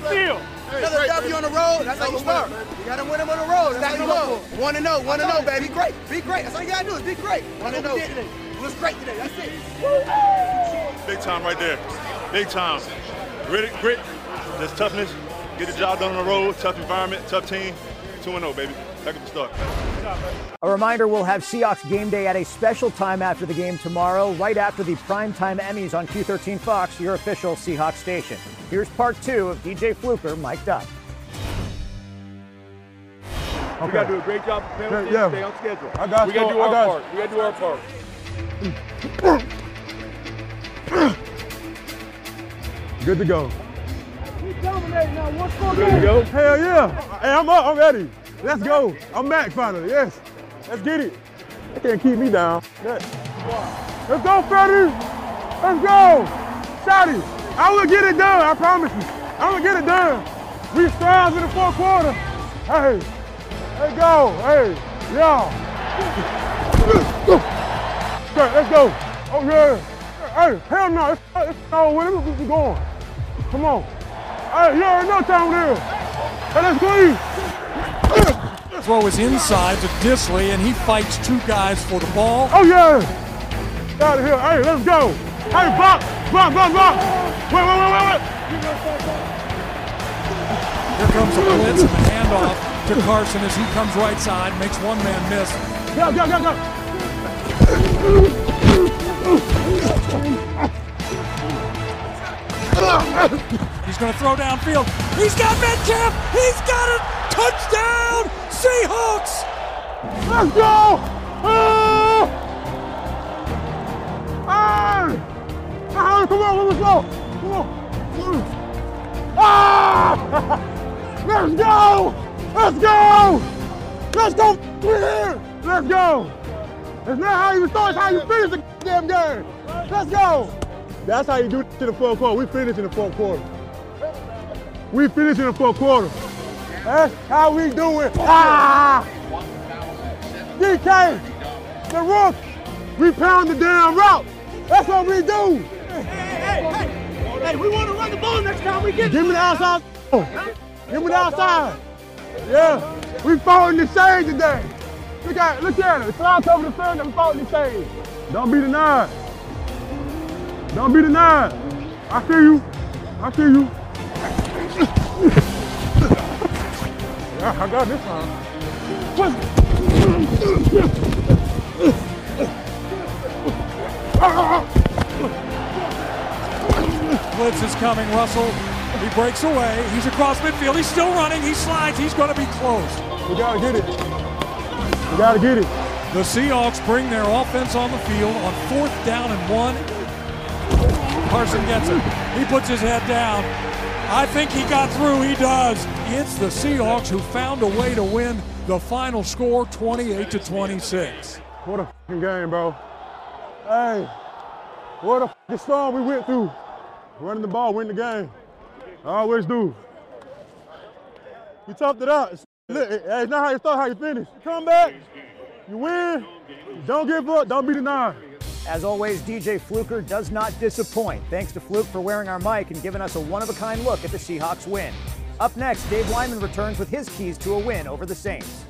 how I feel. Another W on the road, that's how you start. You gotta win them on the road, that's how you go. One to oh, know, one oh, to know, baby. Be great, be great. That's all you gotta do is be great. One oh. to know. It was great today, that's it. Big time right there. Big time. Grit, grit, just toughness. Get the job done on the road. Tough environment, tough team. 2 0, baby. Heck of a start. A reminder we'll have Seahawks game day at a special time after the game tomorrow, right after the primetime Emmys on Q13 Fox, your official Seahawks station. Here's part two of DJ Fluker mic'd up. We got to do a great job of penalties, Yeah, yeah. stay on schedule. I got we got to do I our got part. We got to do our part. Good to go. We dominating now. Good to go. Hell yeah. Hey, I'm up. I'm ready. Let's go. I'm back finally. Yes. Let's get it. They can't keep me down. Let's go, Freddie. Let's go. Shotty. I will get it done. I promise you. I'm going to get it done. We strive in the fourth quarter. Hey. Let's go. Hey. Yeah. Okay, let's go. Oh, yeah. Hey, hell no. It's, it's all with it. We going. Come on. Hey, you already know time it is. Hey, let's go. Throw is inside to Dissly, and he fights two guys for the ball. Oh, yeah. Out of here. Hey, let's go. Hey, block. Block, block, block. Wait, wait, wait, wait, wait. Here comes a blitz and the handoff to Carson as he comes right side, makes one man miss. Go, go, go, go. He's going to throw downfield. He's got Metcalf. He's got it. Touchdown, Seahawks. Let's go. Ah. Ah. Ah, come on, let's go. Come on. Ah. Let's go. Let's go. Let's go. Let's go. It's not how you start, it's how you finish the damn game. Let's go. That's how you do it to the fourth quarter. We finish in the fourth quarter. We finish in the fourth quarter. That's how we do it. Ah! DK, the rook, we pound the damn route. That's what we do. Hey, hey, hey, hey, we want to run the ball next time we get Give me the outside. Give me the outside. Yeah, we fought in the shade today. Look at it, look at it. Clouds over the sun that we fought in the shade. Don't be denied. Don't be denied. I feel you. I feel you. I got this one. Blitz is coming. Russell, he breaks away. He's across midfield. He's still running. He slides. He's going to be close. We gotta get it. We gotta get it. The Seahawks bring their offense on the field on fourth down and one. Carson gets it. He puts his head down. I think he got through. He does. It's the Seahawks who found a way to win the final score 28 to 26. What a game, bro. Hey, what a storm we went through. Running the ball, win the game. I always do. We toughed it out. Look, it's not how you start, how you finish. You come back, you win, don't give up, don't be denied. As always, DJ Fluker does not disappoint. Thanks to Fluke for wearing our mic and giving us a one of a kind look at the Seahawks win. Up next, Dave Wyman returns with his keys to a win over the Saints.